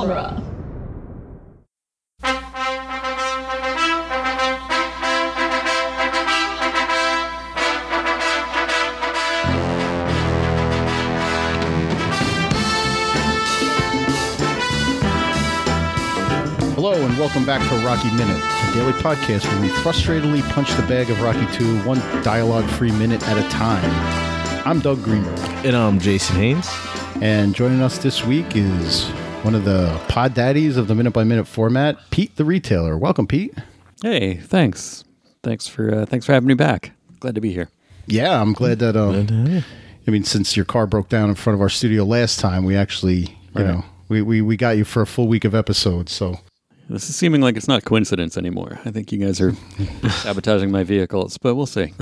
genre. Hello and welcome back to Rocky Minute, a daily podcast where we frustratedly punch the bag of Rocky 2 one dialogue-free minute at a time. I'm Doug Greenberg, And I'm Jason Haynes. and joining us this week is one of the pod daddies of the minute by minute format, Pete the retailer. Welcome, Pete. Hey, thanks. Thanks for uh, thanks for having me back. Glad to be here. Yeah, I'm glad that. Um, I mean, since your car broke down in front of our studio last time, we actually, you Right. know, we, we we got you for a full week of episodes. So This is seeming like it's not coincidence anymore. I think you guys are sabotaging my vehicles, but we'll see.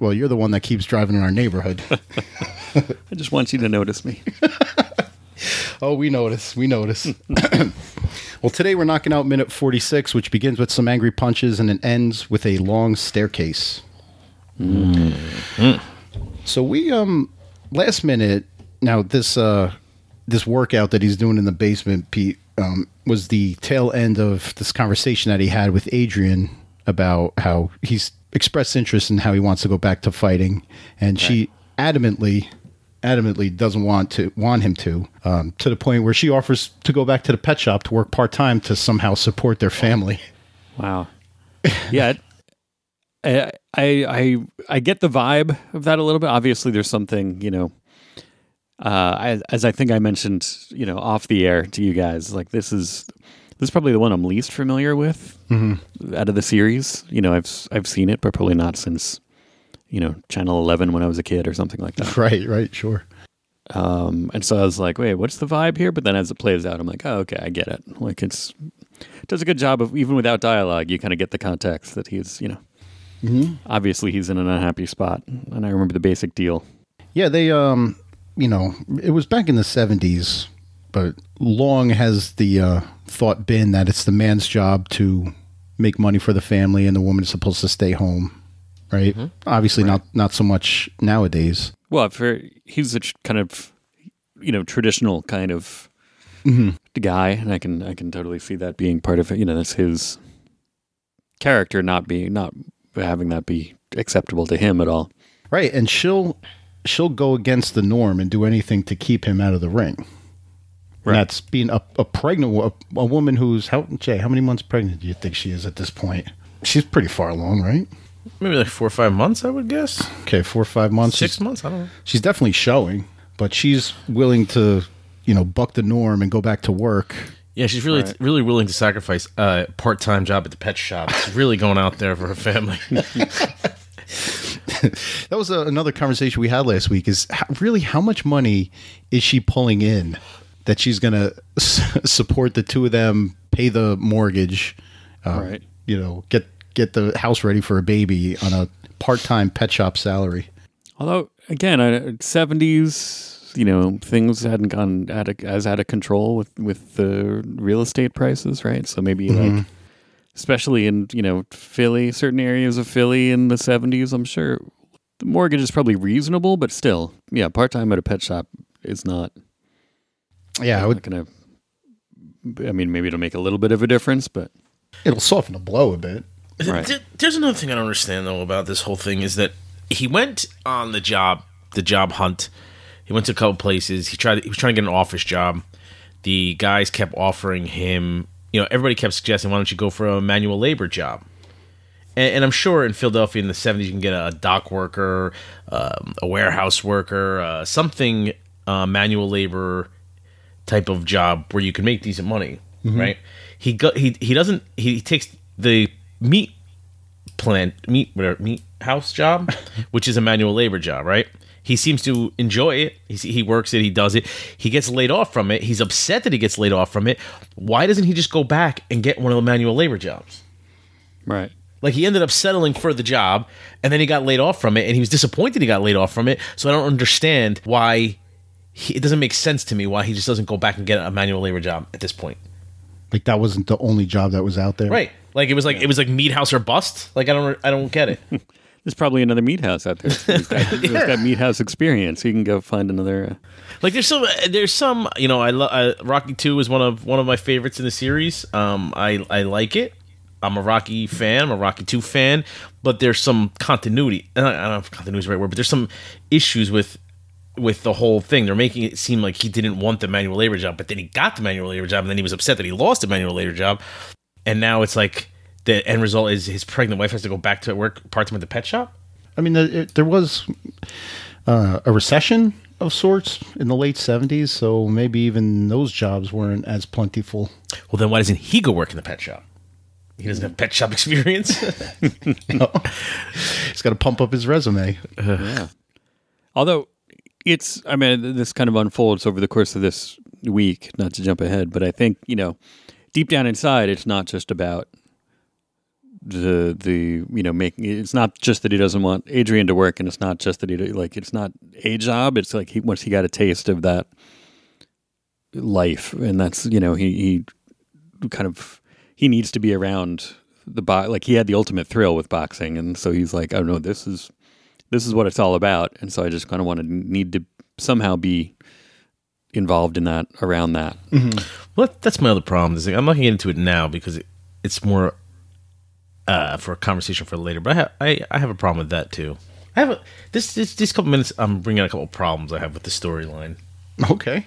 well, you're the one that keeps driving in our neighborhood. I just want you to notice me. Oh, we notice. We notice. well, today we're knocking out minute 46, which begins with some angry punches and it ends with a long staircase. So we um last minute now this uh this workout that he's doing in the basement, Pete, um, was the tail end of this conversation that he had with Adrian about how he's expressed interest in how he wants to go back to fighting, and she adamantly adamantly doesn't want to want him to um, to the point where she offers to go back to the pet shop to work part time to somehow support their family. Wow. Yeah. I, I I I get the vibe of that a little bit. Obviously, there's something you know. Uh, as, as I think I mentioned, you know, off the air to you guys, like this is this is probably the one I'm least familiar with out of the series. You know, I've I've seen it, but probably not since you know Channel 11 when I was a kid or something like that. Right, right, sure. Um, and so I was like, wait, what's the vibe here? But then as it plays out, I'm like, oh, okay, I get it. Like it's it does a good job of even without dialogue, you kind of get the context that he's, you know, obviously he's in an unhappy spot, and I remember the basic deal. Yeah, they um you know, it was back in the 70s, but long has the uh, thought been that it's the man's job to make money for the family and the woman is supposed to stay home, right? Mm-hmm. Obviously not not so much nowadays. Well, for he's a kind of, you know, traditional kind of mm-hmm. guy, and I can I can totally see that being part of it. You know, that's his character not being not having that be acceptable to him at all. Right, and she'll she'll go against the norm and do anything to keep him out of the ring. And that's being a, a pregnant wo- a, woman who's how Jay, how many months pregnant do you think she is at this point? She's pretty far along, right? Maybe like four or five months, I would guess. Okay, four or five months. Six She's- months, I don't know. she's definitely showing, but she's willing to, you know, buck the norm and go back to work. Yeah, she's really, Right. really willing to sacrifice a part-time job at the pet shop. She's really going out there for her family. That was a, another conversation we had last week. Is how, really how much money is she pulling in that she's going to support the two of them, pay the mortgage, uh, Right. You know, get get the house ready for a baby on a part time pet shop salary. Although again, seventies, you know, things hadn't gone out of, as out of control with with the real estate prices, right? So maybe like, mm-hmm. especially in you know Philly, certain areas of Philly in the seventies, I'm sure the mortgage is probably reasonable, but still, yeah, part time at a pet shop is not. Yeah, I would, gonna. I mean, maybe it'll make a little bit of a difference, but it'll soften the blow a bit. Right. There's another thing I don't understand though about this whole thing is that he went on the job, the job hunt. He went to a couple places. He tried. He was trying to get an office job. The guys kept offering him. You know, everybody kept suggesting, "Why don't you go for a manual labor job?" And, and I'm sure in Philadelphia in the '70s you can get a dock worker, um, a warehouse worker, uh, something uh, manual labor type of job where you can make decent money, right? He go, he he doesn't he takes the meat plant meat whatever meat house job, which is a manual labor job, right? He seems to enjoy it. He he works it. He does it. He gets laid off from it. He's upset that he gets laid off from it. Why doesn't he just go back and get one of the manual labor jobs? right. Like he ended up settling for the job, and then he got laid off from it, and he was disappointed he got laid off from it. So I don't understand why. He, it doesn't make sense to me why he just doesn't go back and get a manual labor job at this point. Like that wasn't the only job that was out there, Right? Like it was like it was like meat house or bust. Like I don't I don't get it. There's probably another meat house out there. He's got, he's got meat house experience. He can go find another. Uh, Like there's some there's some you know I love Rocky Two is one of one of my favorites in the series. Um, I I like it. I'm a Rocky fan. I'm a Rocky Two fan, but there's some continuity. I don't know if continuity is the right word, but there's some issues with with the whole thing. They're making it seem like he didn't want the manual labor job, but then he got the manual labor job, and then he was upset that he lost the manual labor job, and now it's like the end result is his pregnant wife has to go back to work part time at the pet shop. I mean, the, it, there was uh, a recession of sorts in the late 70s, so maybe even those jobs weren't as plentiful. Well, then why doesn't he go work in the pet shop? He doesn't have pet shop experience. no. He's got to pump up his resume. yeah. Although it's, I mean, this kind of unfolds over the course of this week. Not to jump ahead, but I think you know, deep down inside, it's not just about the the you know making. It's not just that he doesn't want Adrian to work, and it's not just that he like it's not a job. It's like he once he got a taste of that life, and that's you know he he kind of he needs to be around the box like he had the ultimate thrill with boxing, and so he's like, oh no, this is this is what it's all about, and so I just kind of want to need to somehow be involved in that around that. Well, that's my other problem. Is like, I'm not gonna get into it now because it, it's more uh, for a conversation for later. But I have I, I have a problem with that too. I have a, this this these couple minutes. I'm bringing out a couple problems I have with the storyline. Okay.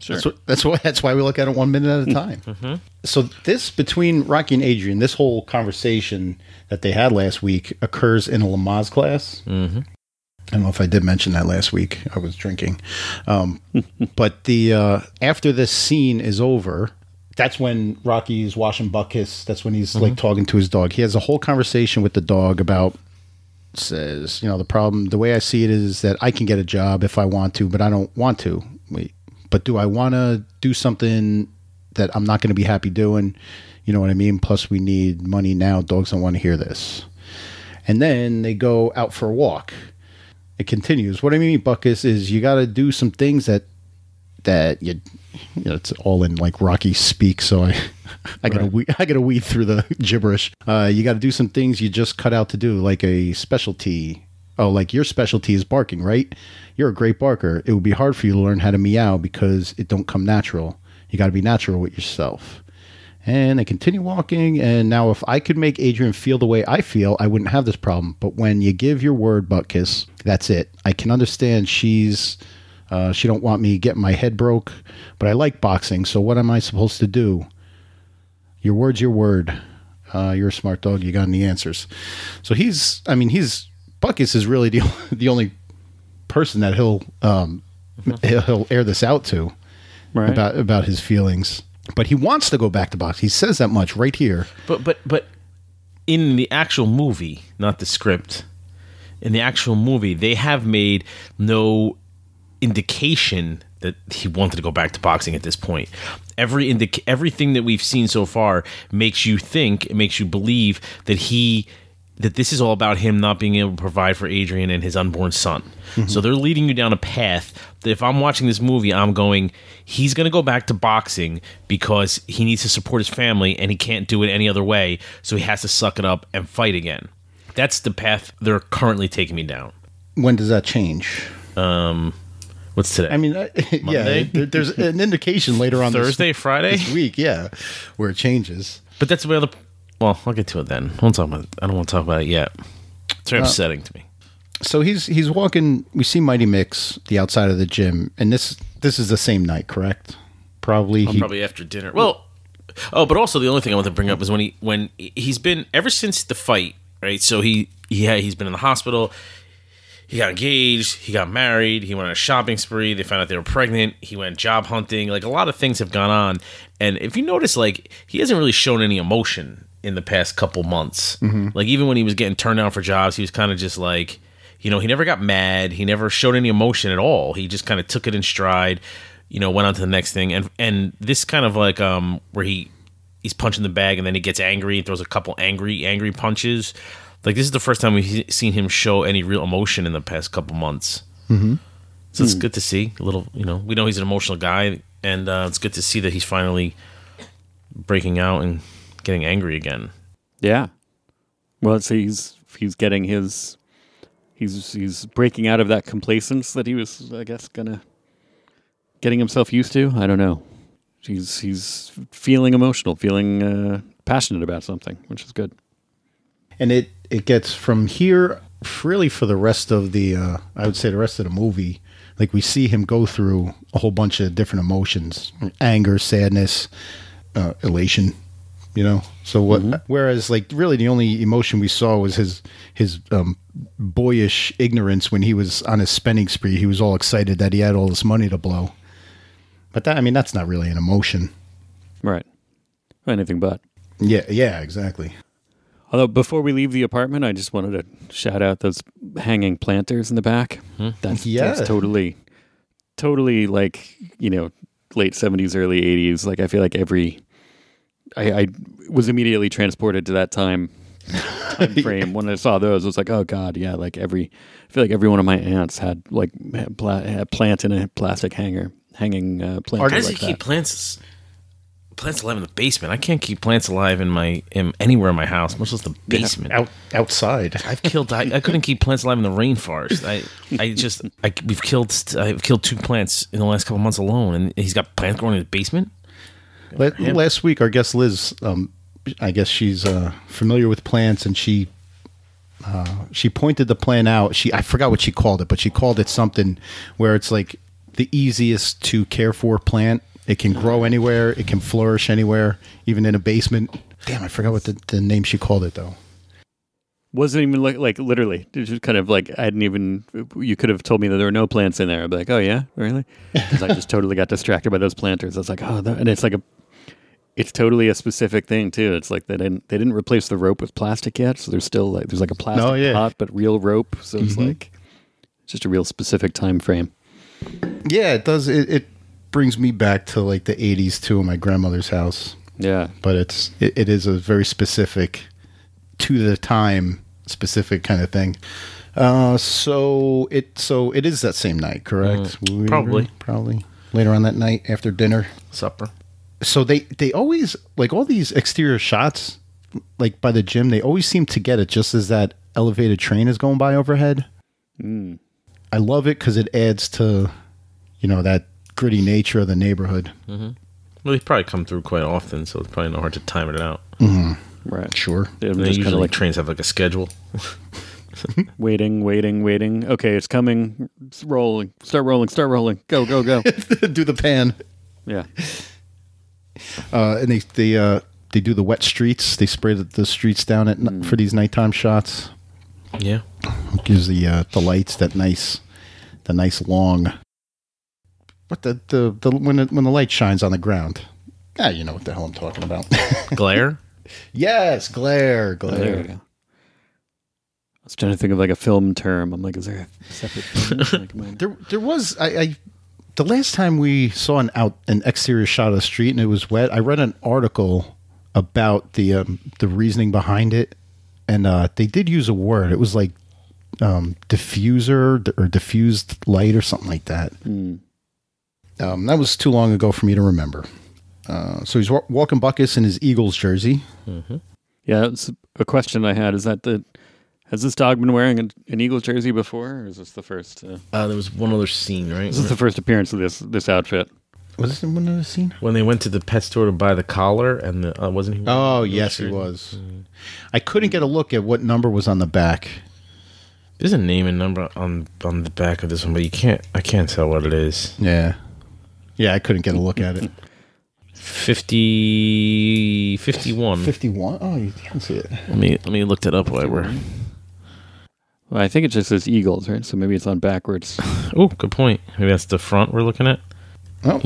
Sure. That's, what, that's why that's why we look at it one minute at a time. So this between Rocky and Adrian, this whole conversation that they had last week occurs in a Lamaze class. Mm-hmm. I don't know if I did mention that last week. I was drinking, um, but the uh, after this scene is over, that's when Rocky's washing Butkus. That's when he's like talking to his dog. He has a whole conversation with the dog about says, you know, the problem, the way I see it is that I can get a job if I want to, but I don't want to. Wait, but do I want to do something that I'm not going to be happy doing? You know what I mean? Plus, we need money now. Dogs don't want to hear this. And then they go out for a walk. It continues. What I mean, Butkus, is you got to do some things that that you, you know, it's all in like Rocky speak. So I, I gotta we, I gotta weed through the gibberish. Uh, you got to do some things you just cut out to do, like a specialty. Oh, like your specialty is barking, right? You're a great barker. It would be hard for you to learn how to meow because it don't come natural. You got to be natural with yourself. And they continue walking. And now, if I could make Adrian feel the way I feel, I wouldn't have this problem. But when you give your word, Butkus, that's it. I can understand she's uh, she don't want me getting my head broke, but I like boxing. So what am I supposed to do? Your word's your word. Uh, you're a smart dog. You got any answers? So he's. I mean, he's Butkus is really the the only person that he'll um, he'll, he'll air this out to Right. about about his feelings. But he wants to go back to boxing. He says that much right here. But but but in the actual movie, not the script, in the actual movie, they have made no indication that he wanted to go back to boxing at this point. Every indic- everything that we've seen so far makes you think, it makes you believe that he that this is all about him not being able to provide for Adrian and his unborn son. So they're leading you down a path that if I'm watching this movie, I'm going, he's going to go back to boxing because he needs to support his family and he can't do it any other way. So he has to suck it up and fight again. That's the path they're currently taking me down. When does that change? Um, what's today? I mean, uh, yeah, there's an indication later on this- Thursday, Friday. this week, yeah, where it changes. But that's my other. Well, I'll get to it then. We'll talk about. I don't want to talk about it yet. It's very uh, upsetting to me. So he's he's walking. We see Mighty Mick's the outside of the gym, and this this is the same night, correct? Probably. He, Probably after dinner. Well, oh, but also the only thing I want to bring up is when he when he's been ever since the fight, right? So he had, he's been in the hospital. He got engaged. He got married. He went on a shopping spree. They found out they were pregnant. He went job hunting. Like a lot of things have gone on. And if you notice, like he hasn't really shown any emotion in the past couple months. Like even when he was getting turned down for jobs, he was kind of just like, you know, he never got mad. He never showed any emotion at all. He just kind of took it in stride. You know, went on to the next thing. And and this kind of like um where he he's punching the bag and then he gets angry and throws a couple angry angry punches. Like this is the first time we've seen him show any real emotion in the past couple months. Mm-hmm. So it's good to see a little. You know, we know he's an emotional guy, and uh, it's good to see that he's finally breaking out and getting angry again. Yeah. Well, it's he's he's getting his he's he's breaking out of that complacence that he was, I guess, gonna getting himself used to. I don't know. He's he's feeling emotional, feeling uh, passionate about something, which is good. and it it gets from here really for the rest of the uh, I would say the rest of the movie. Like we see him go through a whole bunch of different emotions: anger, sadness, uh, elation. You know. So what? Whereas, like, really, the only emotion we saw was his his um, boyish ignorance when he was on his spending spree. He was all excited that he had all this money to blow. But that, I mean, that's not really an emotion. Right. Anything but. Yeah. Yeah. Exactly. Although before we leave the apartment, I just wanted to shout out those hanging planters in the back. That's, Yeah. that's totally, totally like you know, late seventies, early eighties. Like I feel like every, I, I was immediately transported to that time time frame when I saw those. I was like, oh god, yeah. Like every, I feel like every one of my aunts had like had pla- had a plant in a plastic hanger, hanging uh, planter How does like he keep plants plants alive in the basement? I can't keep plants alive in my in anywhere in my house, much less the basement. Out outside. I've killed. I, I couldn't keep plants alive in the rainforest. I, I just, I, we've killed. I've killed two plants in the last couple months alone, and he's got plants growing in his basement. La- Last week, our guest Liz, um, I guess she's uh, familiar with plants, and she uh, she pointed the plant out. She I forgot what she called it, but she called it something where it's like the easiest to care for plant. It can grow anywhere. It can flourish anywhere, even in a basement. Damn, I forgot what the, the name she called it though. Wasn't even like like literally. It was just kind of like I hadn't even. You could have told me that there were no plants in there. I'd be like, oh yeah, really? Because I just totally got distracted by those planters. I was like, oh, and it's like a. It's totally a specific thing too. It's like they didn't they didn't replace the rope with plastic yet, so there's still like there's like a plastic Oh, yeah. pot but real rope. So it's like it's just a real specific time frame. Yeah, it does. It, it brings me back to like the '80s too, in my grandmother's house. Yeah, but it's it, it is a very specific to the time specific kind of thing uh so it so it is that same night correct We- probably. probably later on that night after dinner Supper. So they they always like all these exterior shots like by the gym they always seem to get it just as that elevated train is going by overhead hmm. i love it because it adds to you know that gritty nature of the neighborhood mm-hmm. Well, they probably come through quite often, so it's probably not hard to time it out. Mm-hmm. right. sure They're kind usually of like trains have like a schedule. waiting, waiting, waiting. Okay, it's coming. It's rolling. Start rolling. Start rolling. Go, go, go. do the pan yeah. Uh, and they they uh, they do the wet streets. They spray the, the streets down at n for these nighttime shots. Yeah. Gives the uh, the lights that nice, the nice long. What the the, the when it, when the light shines on the ground. Ah, you know what the hell I'm talking about. Glare. yes, glare, Oh, there we glare. go. I was trying to think of like a film term. I'm like, is there a separate thing? Like, am I- There there was I, I the last time we saw an out an exterior shot of the street and it was wet. I read an article about the um, the reasoning behind it, and uh, they did use a word. It was like um, diffuser or diffused light or something like that. Um, that was too long ago for me to remember. Uh, so he's wa- walking Butkus in his Eagles jersey. yeah, that's a question I had. Is that the has this dog been wearing an, an Eagles jersey before, or is this the first? Uh, Uh, there was one other scene, right? this is the first appearance of this this outfit. Was this in one other scene? when they went to the pet store to buy the collar, and the uh, wasn't he? Oh the yes, he jersey? was. I couldn't get a look at what number was on the back. There's a name and number on on the back of this one, but you can't. I can't tell what it is. Yeah. Yeah, I couldn't get a look at it. 50, 51. 51? Oh, you can't see it. Let me let me look that up while we're. Well, I think it just says Eagles, right? So maybe it's on backwards. Oh, good point. Maybe that's the front we're looking at. Oh,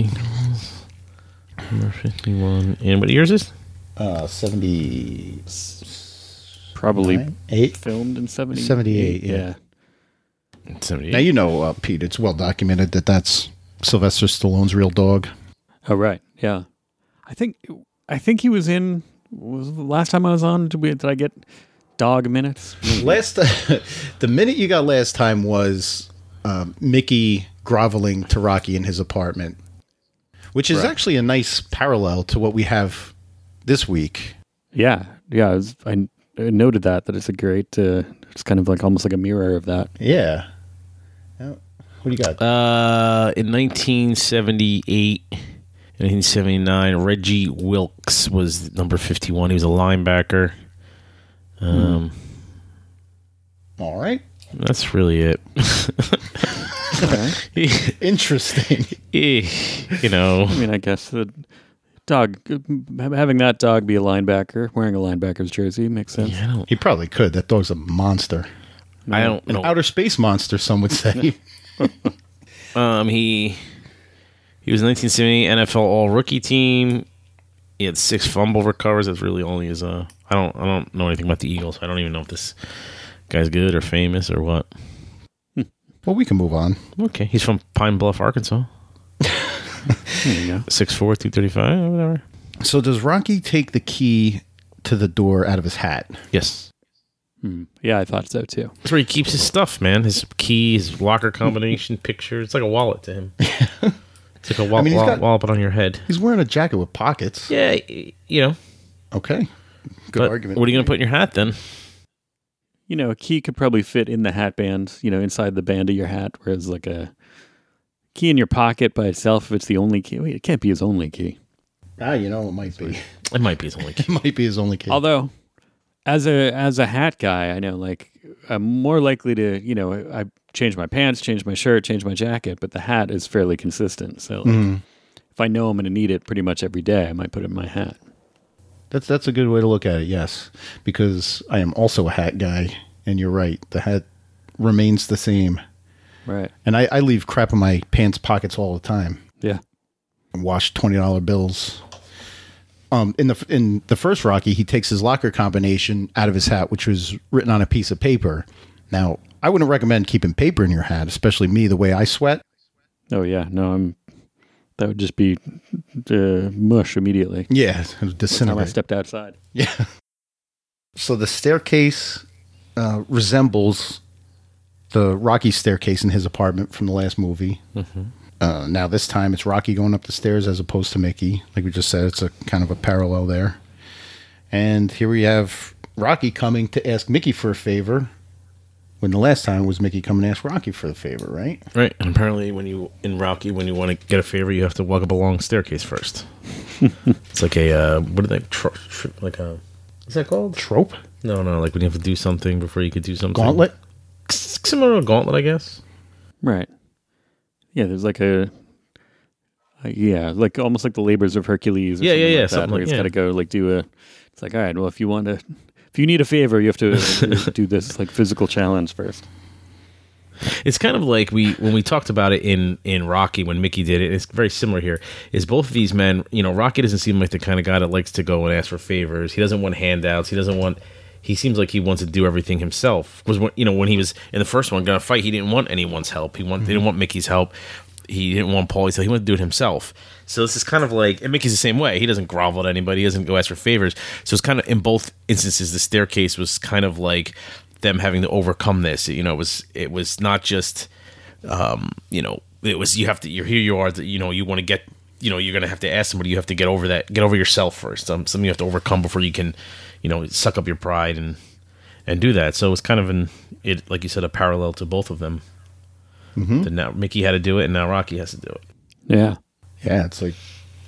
Number fifty-one. And what years is? uh, 70. Probably Nine? Eight? filmed in 70, 78, yeah. yeah. Seventy-eight. Now, you know, uh, Pete, it's well documented that that's Sylvester Stallone's real dog. Oh right, yeah. I think I think he was in. Was the last time I was on? Did, we, did I get dog minutes? Last, the minute you got last time was um, Mickey groveling to Rocky in his apartment, which is Right. actually a nice parallel to what we have this week. Yeah, yeah. I, was, I, I noted that that it's a great, uh, It's kind of like almost like a mirror of that. Yeah. Yeah. What do you got? Uh, in 1978, 1979, Reggie Wilkes was number 51. He was a linebacker. Um, All right. That's really it. Interesting. Eh, you know, I mean, I guess the dog having that dog be a linebacker, wearing a linebacker's jersey makes sense. I don't, He probably could. That dog's a monster. I don't An know. outer space monster, some would say. Um, he he was 1970 NFL All Rookie Team. He had six fumble recovers. That's really only his. Uh, I don't I don't know anything about the Eagles. I don't even know if this guy's good or famous or what. well, we can move on. Okay, he's from Pine Bluff, Arkansas. There you go. Six four, two thirty five, whatever. So, does Rocky take the key to the door out of his hat? Yes, Hmm. Yeah, I thought so too. that's where he keeps his stuff, man. His key, his locker combination, picture. It's like a wallet to him. It's like a wallet, I mean, he's wallet, got- wallet on your head. He's wearing a jacket with pockets. Yeah, you know. Okay. Good but argument. What are you going to put in your hat then? You know, a key could probably fit in the hat band, you know, inside the band of your hat, whereas like a key in your pocket by itself, if it's the only key, wait, it can't be his only key. Ah, you know, it might be. It might be his only key. It might be his only key. Although, as a as a hat guy, I know like I'm more likely to, you know, I change my pants, change my shirt, change my jacket, but the hat is fairly consistent. So like, Mhm. if I know I'm going to need it pretty much every day, I might put it in my hat. That's that's a good way to look at it. Yes, because I am also a hat guy, and you're right. The hat remains the same, Right. and I, I leave crap in my pants pockets all the time. Yeah. And Wash twenty dollar bills. Um, in the in the first Rocky, he takes his locker combination out of his hat, which was written on a piece of paper. Now, I wouldn't recommend keeping paper in your hat, especially me, the way I sweat. Oh yeah. No, I'm. That would just be uh, mush immediately. Yeah, it would That's I stepped outside. Yeah. So the staircase uh, resembles the Rocky staircase in his apartment from the last movie. Uh, now this time it's Rocky going up the stairs as opposed to Mickey. Like we just said, it's a kind of a parallel there. And here we have Rocky coming to ask Mickey for a favor. When the last time was Mickey coming to ask Rocky for the favor, right? Right. And apparently, when you in Rocky, when you want to get a favor, you have to walk up a long staircase first. it's like a uh, what are they? Tro- tr- like a is that called? Trope, No, no. Like when you have to do something before you could do something. gauntlet. Similar to a gauntlet, I guess. Right. Yeah. There's like a. Uh, yeah, like almost like the labors of Hercules. Or Yeah, yeah, something yeah, Like that, something where like- he's yeah. got to go like do a. It's like all right. Well, if you want to, if you need a favor, you have to uh, do this like physical challenge first. It's kind of like we when we talked about it in in Rocky when Mickey did it. It's very similar here. Is both of these men, you know, Rocky doesn't seem like the kind of guy that likes to go and ask for favors. He doesn't want handouts. He doesn't want. He seems like he wants to do everything himself. Was when you know when he was in the first one gonna fight, he didn't want anyone's help. He want, didn't want Mickey's help. He didn't want Paul. He said he wanted to do it himself. So this is kind of like, and Mickey's the same way. He doesn't grovel at anybody. He doesn't go ask for favors. So it's kind of in both instances, the staircase was kind of like them having to overcome this. You know, it was it was not just um, you know, it was you have to. You're here. You are. You know, you want to get. You know, you're gonna have to ask somebody. You have to get over that. Get over yourself first. Um, something you have to overcome before you can, you know, suck up your pride and and do that. So it's kind of an it like you said a parallel to both of them. Mm-hmm. That now Mickey had to do it, and now Rocky has to do it. Yeah. Yeah, it's like,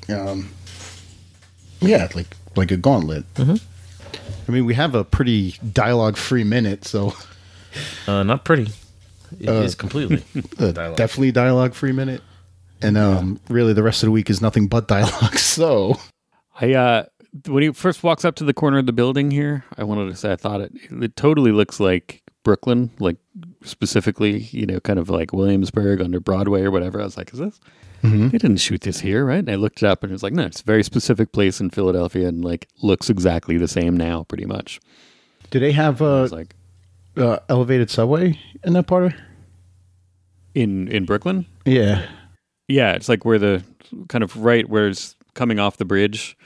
um, yeah, like like a gauntlet. I mean, we have a pretty dialogue-free minute, so Uh, not pretty. It is Uh, completely uh, dialogue. definitely dialogue-free minute. And um, really, the rest of the week is nothing but dialogue. So I uh when he first walks up to the corner of the building here, I wanted to say I thought it it totally looks like Brooklyn, like specifically, you know, kind of like Williamsburg under Broadway or whatever. I was like, is this? They didn't shoot this here, right? And I looked it up and it was like, no, it's a very specific place in Philadelphia and like looks exactly the same now, pretty much. do they have uh, like, uh, elevated subway in that part? Of- in in Brooklyn, yeah. yeah, it's like where the kind of right where it's coming off the bridge,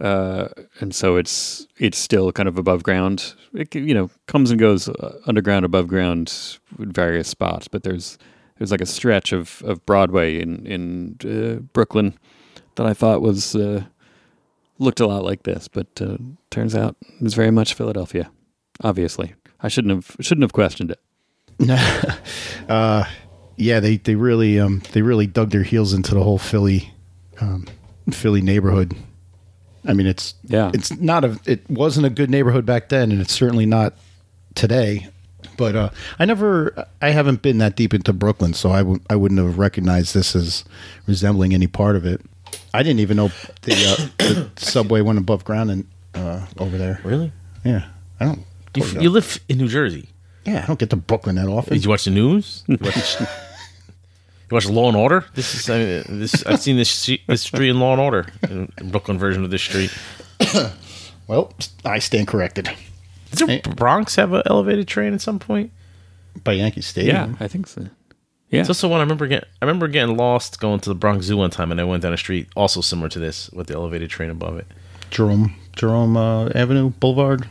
uh, and so it's it's still kind of above ground. It you know comes and goes uh, underground, above ground, in various spots. But there's there's like a stretch of, of Broadway in in uh, Brooklyn that I thought was uh, looked a lot like this, but uh, turns out it was very much Philadelphia. Obviously, I shouldn't have shouldn't have questioned it. uh, yeah, they they really um they really dug their heels into the whole Philly um, Philly neighborhood. I mean, it's Yeah. it's not a it wasn't a good neighborhood back then, and it's certainly not today. But uh, I never, I haven't been that deep into Brooklyn, so I w- I wouldn't have recognized this as resembling any part of it. I didn't even know the, uh, the subway went above ground and uh, over there. Really? Yeah, I don't. You, totally you live in New Jersey. yeah, I don't get to Brooklyn that often. Did you watch the news? You watch, you watch Law and Order? This is I mean, this. I've seen this street- this street in Law and Order, in Brooklyn version of this street. Well, I stand corrected Does the Bronx have an elevated train at some point? by Yankee Stadium. Yeah, I think so. Yeah. It's also one I remember getting. I remember getting lost going to the Bronx Zoo one time, and I went down a street also similar to this with the elevated train above it. Jerome Jerome uh, Avenue Boulevard.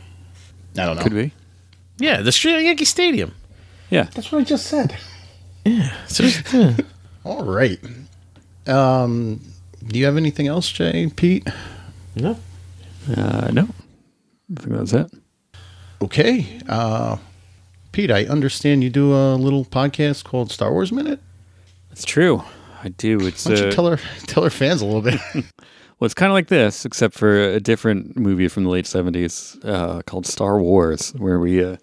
I don't know. Could be. Yeah, the street at Yankee Stadium. Yeah. That's what I just said. So there's- yeah. All right. Um, do you have anything else, Jay, Pete? no. Uh, no. I think that's it. Okay. Uh, Pete, I understand you do a little podcast called Star Wars Minute. It's true. I do. It's Why don't uh, you tell our tell our fans a little bit? well, it's kind of like this, except for a different movie from the late seventies uh, called Star Wars, where we, uh,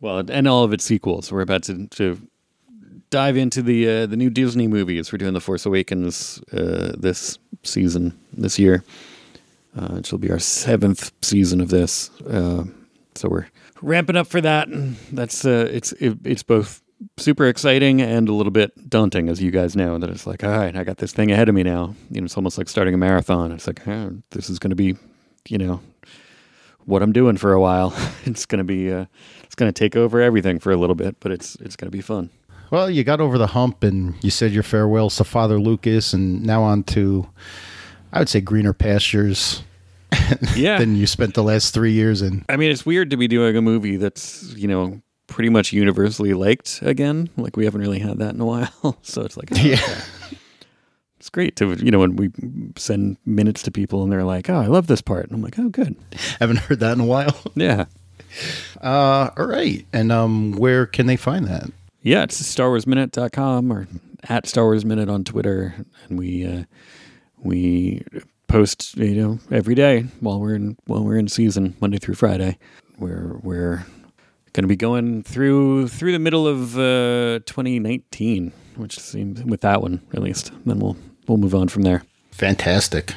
well, and all of its sequels. We're about to, to dive into the uh, the new Disney movies. We're doing the Force Awakens uh, this season, this year. Uh, which will be our seventh season of this. Uh, so we're ramping up for that. And that's uh, it's it, it's both super exciting and a little bit daunting, as you guys know. That it's like, all right, I got this thing ahead of me now. You know, it's almost like starting a marathon. It's like, oh, this is going to be, you know, what I'm doing for a while. it's going to be, uh, it's going to take over everything for a little bit, but it's it's going to be fun. Well, you got over the hump and you said your farewells to Father Lucas, and now on to, I would say, greener pastures Yeah. than you spent the last three years in. I mean, it's weird to be doing a movie that's, you know, pretty much universally liked again. Like we haven't really had that in a while. so it's like, oh, Yeah. okay. It's great to, you know, when we send minutes to people and they're like, oh, I love this part. And I'm like, oh, good. Haven't heard that in a while. Yeah. Uh, all right. And um, where can they find that? Yeah, it's starwarsminute.com or at Star Wars Minute on Twitter. And we, uh, we post, you know, every day while we're in, while we're in season, Monday through Friday. We're, we're, going to be going through through the middle of uh, 2019, which seems with that one at least. Then we'll we'll move on from there. Fantastic.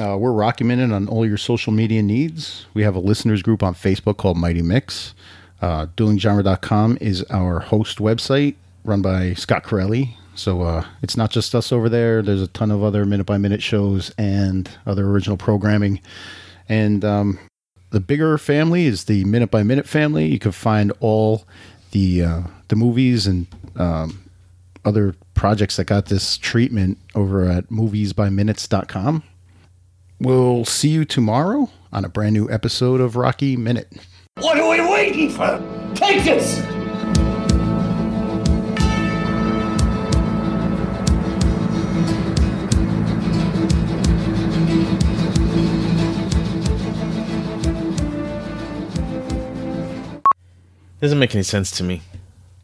Uh, we're Rocky Minute on all your social media needs. We have a listeners group on Facebook called Mighty Mick's. Uh, duelinggenre.com is our host website run by Scott Corelli. So uh, it's not just us over there. There's a ton of other minute by minute shows and other original programming. And um, the bigger family is the minute by minute family. You can find all the uh, the movies and um, other projects that got this treatment over at moviesbyminutes.com. We'll see you tomorrow on a brand new episode of Rocky Minute. What are we waiting for? Take this! Doesn't make any sense to me.